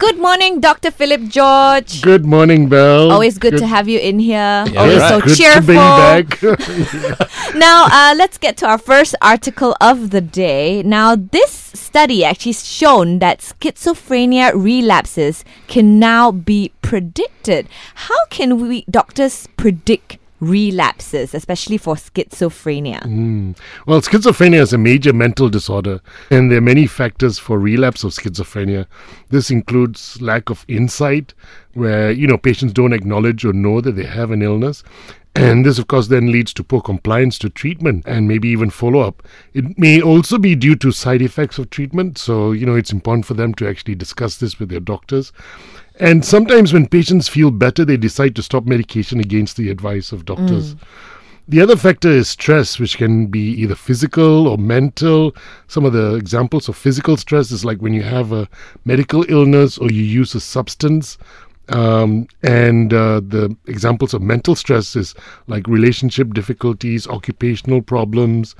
Good morning, Dr. Phillip George. Good morning, Belle. Always good, to have you in here. Yeah, Always right. so Good cheerful. to be back. Now, uh, let's get to our first article of the day. Now, this study actually shown that schizophrenia relapses can now be predicted. How can we doctors predict relapses, especially for schizophrenia? Mm. Well, schizophrenia is a major mental disorder, and there are many factors for relapse of schizophrenia. This includes lack of insight, where you know patients don't acknowledge or know that they have an illness. And this, of course, then leads to poor compliance to treatment and maybe even follow up. It may also be due to side effects of treatment. So, you know, it's important for them to actually discuss this with their doctors. And sometimes when patients feel better, they decide to stop medication against the advice of doctors. The other factor is stress, which can be either physical or mental. Some of the examples of physical stress is like when you have a medical illness or you use a substance. Um, and uh, the examples of mental stress is like relationship difficulties, occupational problems.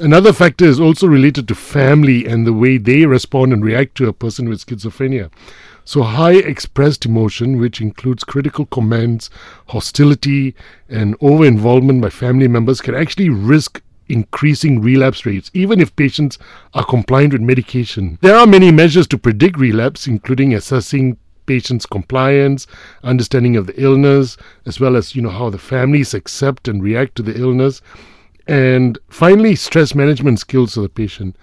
Another factor is also related to family and the way they respond and react to a person with schizophrenia. So, high expressed emotion, which includes critical comments, hostility, and over involvement by family members, can actually risk increasing relapse rates, even if patients are compliant with medication. There are many measures to predict relapse, including assessing patient's compliance, understanding of the illness, as well as you know how the families accept and react to the illness, and finally stress management skills of the patient.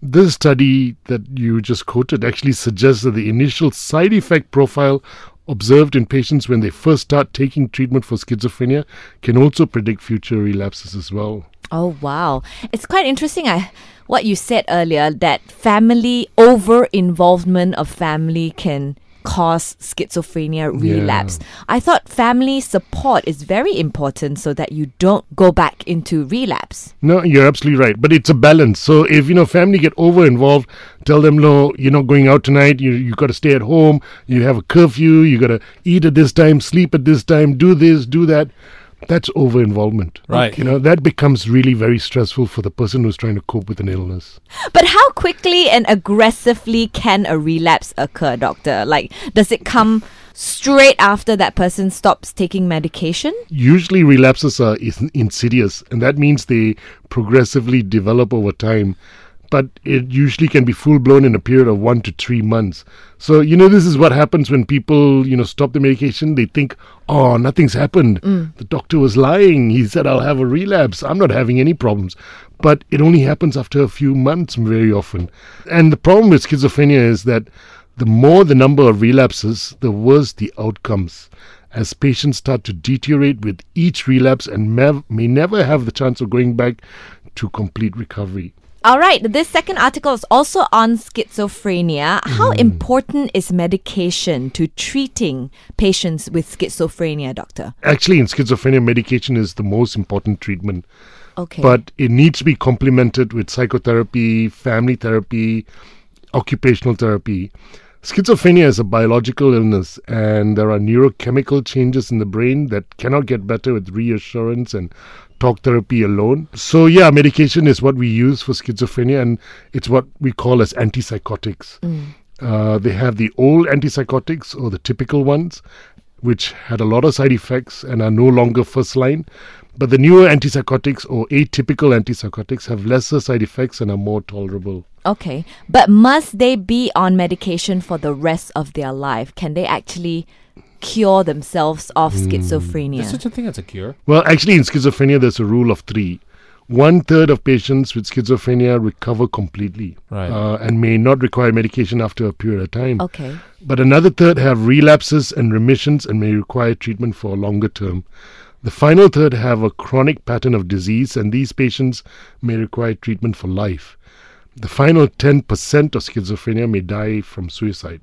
This study that you just quoted actually suggests that the initial side effect profile observed in patients when they first start taking treatment for schizophrenia can also predict future relapses as well. Oh wow, it's quite interesting. I what you said earlier that family over involvement of family can cause schizophrenia relapse. I thought family support is very important so that you don't go back into relapse. No, you're absolutely right. But it's a balance. So if you know family get over involved, tell them no, you're not going out tonight. You you got to stay at home. You have a curfew. You got to eat at this time, sleep at this time, do this, do that. That's over involvement. Right. You know that becomes really very stressful for the person who's trying to cope with an illness. But how quickly and aggressively can a relapse occur, doctor? Like does it come straight after that person stops taking medication? Usually relapses are insidious, and that means they progressively develop over time. But it usually can be full blown in a period of one to three months. So, you know, this is what happens when people, you know, stop the medication. They think, oh, nothing's happened. Mm. The doctor was lying. He said, I'll have a relapse. I'm not having any problems. But it only happens after a few months very often. And the problem with schizophrenia is that the more the number of relapses, the worse the outcomes as patients start to deteriorate with each relapse and may never have the chance of going back to complete recovery. All right, this second article is also on schizophrenia. How mm. important is medication to treating patients with schizophrenia, doctor? Actually, in schizophrenia, medication is the most important treatment, Okay. but it needs to be complemented with psychotherapy, family therapy, occupational therapy. Schizophrenia is a biological illness, and there are neurochemical changes in the brain that cannot get better with reassurance and talk therapy alone. So, yeah, medication is what we use for schizophrenia, and it's what we call as antipsychotics. Uh, they have the old antipsychotics or the typical ones, which had a lot of side effects and are no longer first line. But the newer antipsychotics or atypical antipsychotics have lesser side effects and are more tolerable. okay. But must they be on medication for the rest of their life? Can they actually cure themselves of schizophrenia? There's such a thing as a cure. Well, actually, in schizophrenia, there's a rule of three. One third of patients with schizophrenia recover completely Right. uh, and may not require medication after a period of time. okay. But another third have relapses and remissions and may require treatment for a longer term. The final third have a chronic pattern of disease, and these patients may require treatment for life. The final 10% of schizophrenia may die from suicide.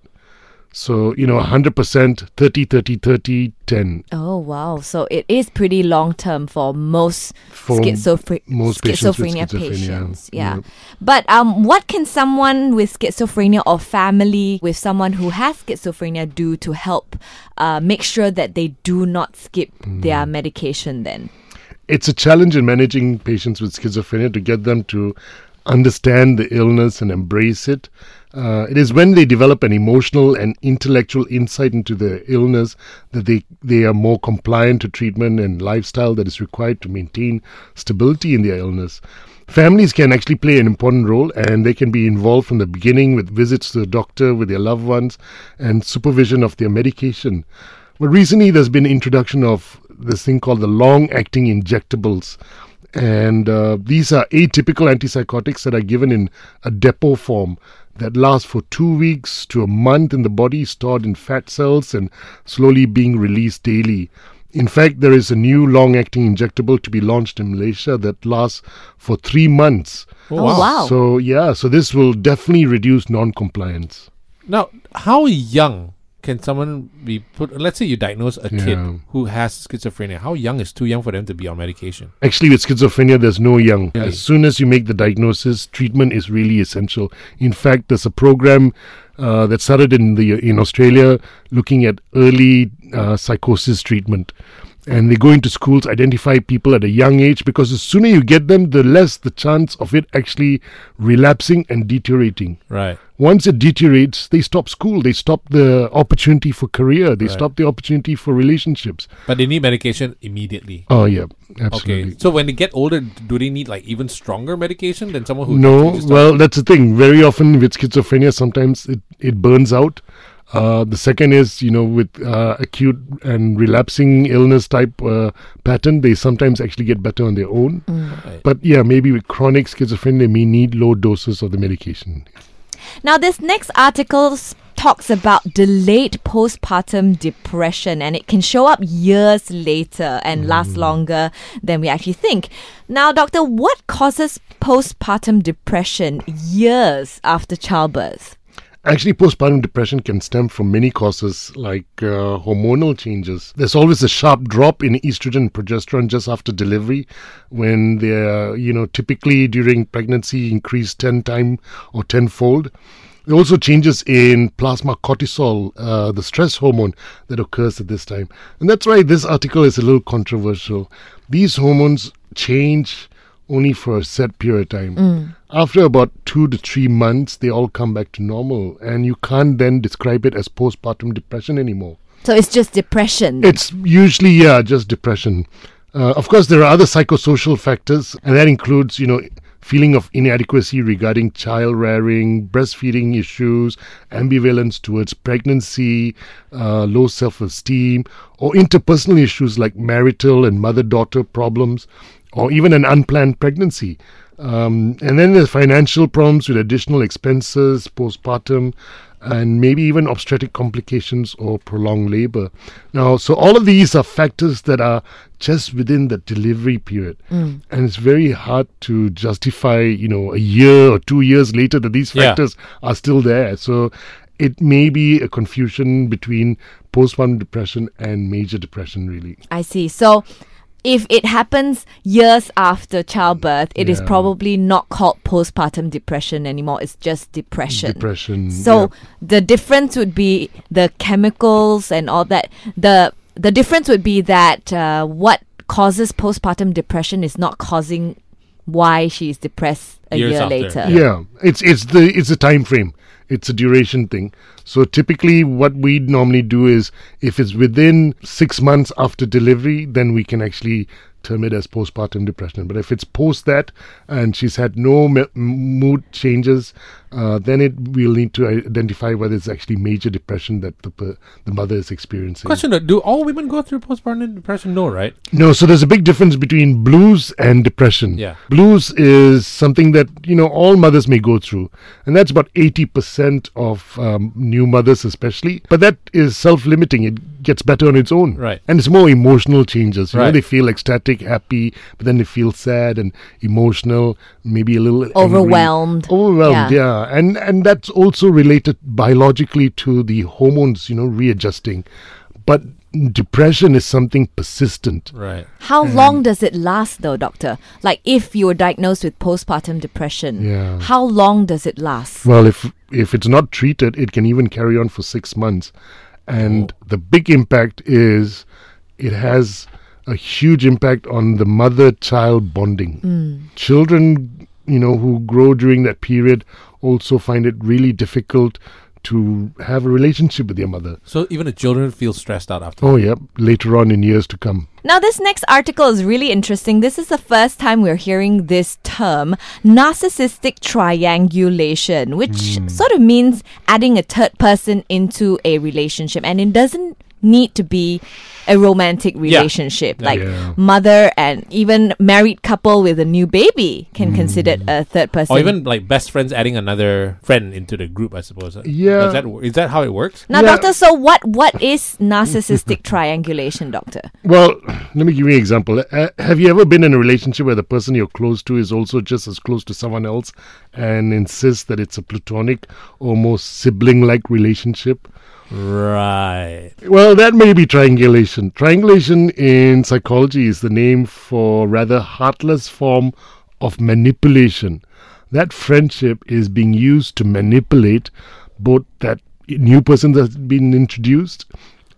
So, you know, 100%, 30, 30, 30, 10. Oh wow! So it is pretty long term for most For most patients schizophrenia schizophrenia, patients. Yeah. yeah. But um, what can someone with schizophrenia or family with someone who has schizophrenia do to help uh, make sure that they do not skip Hmm. their medication? Then. It's a challenge in managing patients with schizophrenia to get them to understand the illness and embrace it. Uh, it is when they develop an emotional and intellectual insight into the illness that they, they are more compliant to treatment and lifestyle that is required to maintain stability in their illness. Families can actually play an important role and they can be involved from the beginning with visits to the doctor with their loved ones and supervision of their medication. But recently there's been introduction of this thing called the long acting injectables and uh, these are atypical antipsychotics that are given in a depot form that last for two weeks to a month in the body, stored in fat cells and slowly being released daily. In fact, there is a new long acting injectable to be launched in Malaysia that lasts for three months. Oh, wow. So, yeah, so this will definitely reduce non compliance. Now, how young can someone be put? Let's say you diagnose a kid who has schizophrenia. How young is too young for them to be on medication? Actually, with schizophrenia, there's no young. Really? As soon as you make the diagnosis, treatment is really essential. In fact, there's a program uh, that started in the in Australia looking at early uh, psychosis treatment. And they go into schools, identify people at a young age because the sooner you get them, the less the chance of it actually relapsing and deteriorating. Right. Once it deteriorates, they stop school, they stop the opportunity for career, they Right. stop the opportunity for relationships. But they need medication immediately. Oh, yeah, absolutely. Okay. So when they get older, do they need like even stronger medication than someone who No, well, that's the thing. Very often with schizophrenia, sometimes it, it burns out. Uh, the second is, you know, with uh, acute and relapsing illness type uh, pattern, they sometimes actually get better on their own. Right. But yeah, maybe with chronic schizophrenia, they may need low doses of the medication. Now, this next article talks about delayed postpartum depression, and it can show up years later and last longer than we actually think. Now, doctor, what causes postpartum depression years after childbirth? Actually, postpartum depression can stem from many causes like uh, hormonal changes. There's always a sharp drop in estrogen and progesterone just after delivery when they're, you know, typically during pregnancy increase 10 time or tenfold. There also changes in plasma cortisol, uh, the stress hormone that occurs at this time. And that's why this article is a little controversial. These hormones change only for a set period of time. After about two to three months, they all come back to normal, and you can't then describe it as postpartum depression anymore. So it's just depression. It's usually, yeah, just depression. Uh, of course, there are other psychosocial factors, and that includes, you know, feeling of inadequacy regarding child rearing, breastfeeding issues, ambivalence towards pregnancy, uh, low self esteem, or interpersonal issues like marital and mother daughter problems, or even an unplanned pregnancy. Um, and then there's financial problems with additional expenses postpartum and maybe even obstetric complications or prolonged labor. Now, so all of these are factors that are just within the delivery period. And it's very hard to justify, you know, a year or two years later that these Yeah. factors are still there. So it may be a confusion between postpartum depression and major depression, really. I see. So if it happens years after childbirth, it is Yeah. probably not called postpartum depression anymore. It's just depression. Depression. So yeah. the difference would be the chemicals and all that. The the difference would be that uh, what causes postpartum depression is not causing why she is depressed a Years year after, later. yeah it's it's the it's the time frame it's a duration thing. So typically what we'd normally do is if it's within six months after delivery then we can actually term it as postpartum depression. But if it's post that and she's had no mood changes uh, then it we'll need to identify whether it's actually major depression that the per- the mother is experiencing Question: Do all women go through postpartum depression? No, right? No, so there's a big difference between blues and depression. Yeah. Blues is something that, you know, all mothers may go through. And that's about 80% of um, new mothers, especially. But that is self limiting. It gets better on its own. Right. And it's more emotional changes. You know, Right. they feel ecstatic, happy, but then they feel sad and emotional, maybe a little angry. Overwhelmed. Overwhelmed, Yeah. Yeah. And and that's also related biologically to the hormones, you know, readjusting. But depression is something persistent. Right. How long does it last, though, doctor? Like, if you were diagnosed with postpartum depression, Yeah. how long does it last? Well, if if it's not treated, it can even carry on for six months, and oh. the big impact is it has a huge impact on the mother-child bonding. Mm. Children you know, who grow during that period also find it really difficult to have a relationship with their mother. So even the children feel stressed out after. Oh, yeah, later on in years to come. Now, this next article is really interesting. This is the first time we're hearing this term, narcissistic triangulation, which hmm. sort of means adding a third person into a relationship. And it doesn't need to be a romantic relationship. Like Yeah. mother and even married couple with a new baby can consider a third person. Or even like best friends adding another friend into the group, I suppose. Yeah. Does that, wo- is that how it works? now, Yeah. doctor, so what what is narcissistic triangulation, doctor? Well, let me give you an example. Uh, have you ever been in a relationship where the person you're close to is also just as close to someone else and insists that it's a platonic, almost sibling like relationship? Right. Well, that may be triangulation. Triangulation in psychology is the name for rather heartless form of manipulation. That friendship is being used to manipulate both that new person that's been introduced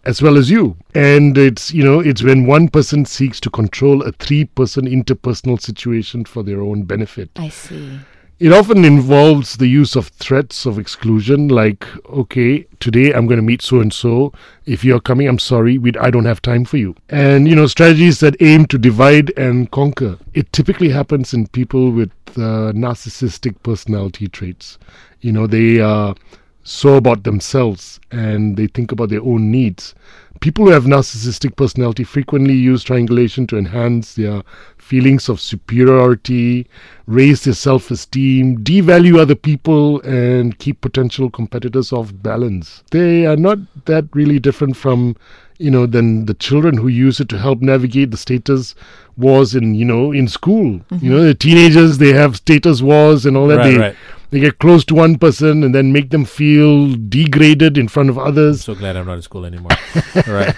as well as you. And it's, you know, it's when one person seeks to control a three person interpersonal situation for their own benefit. I see. It often involves the use of threats of exclusion, like, okay, today I'm going to meet so and so. If you're coming, I'm sorry, we, I don't have time for you. And, you know, strategies that aim to divide and conquer. It typically happens in people with uh, narcissistic personality traits. You know, they are so about themselves and they think about their own needs. People who have narcissistic personality frequently use triangulation to enhance their feelings of superiority, raise their self esteem, devalue other people, and keep potential competitors off balance. They are not that really different from, you know, than the children who use it to help navigate the status wars in, you know, in school. You mm-hmm. know, the teenagers, they have status wars and all that. Right, they, right. They get close to one person and then make them feel degraded in front of others. So glad I'm not in school anymore. right.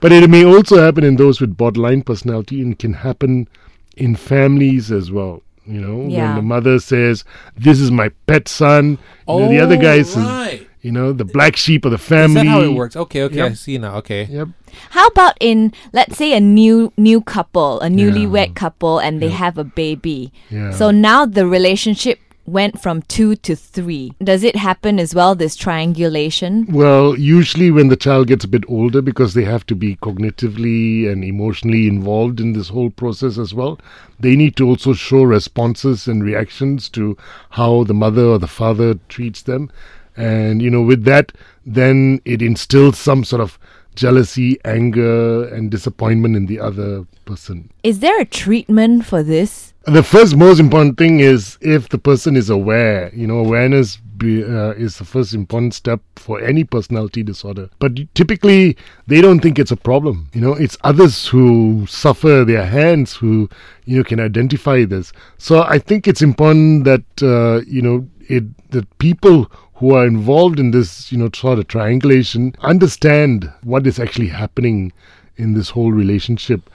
But it may also happen in those with borderline personality and can happen in families as well. You know, Yeah. when the mother says, This is my pet son, you know, the other guy says, Oh, right. you know, the black sheep of the Is family. that how it works? Okay, okay, Yep. I see now. Okay. Yep. How about in let's say a new new couple, a newlywed couple, and they have a baby. Yeah. So now the relationship went from two to three. Does it happen as well? This triangulation. Well, usually when the child gets a bit older, because they have to be cognitively and emotionally involved in this whole process as well, they need to also show responses and reactions to how the mother or the father treats them. And, you know, with that, then it instills some sort of jealousy, anger, and disappointment in the other person. Is there a treatment for this? The first most important thing is if the person is aware. You know, awareness be, uh, is the first important step for any personality disorder. But typically, they don't think it's a problem. You know, it's others who suffer their hands who, you know, can identify this. So I think it's important that, uh, you know, it that people who are involved in this, you know, sort of triangulation understand what is actually happening in this whole relationship.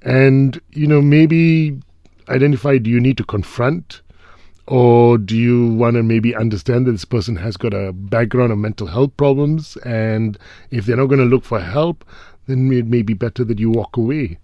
And, you know, maybe identify do you need to confront? Or do you want to maybe understand that this person has got a background of mental health problems? And if they're not going to look for help then it may be better that you walk away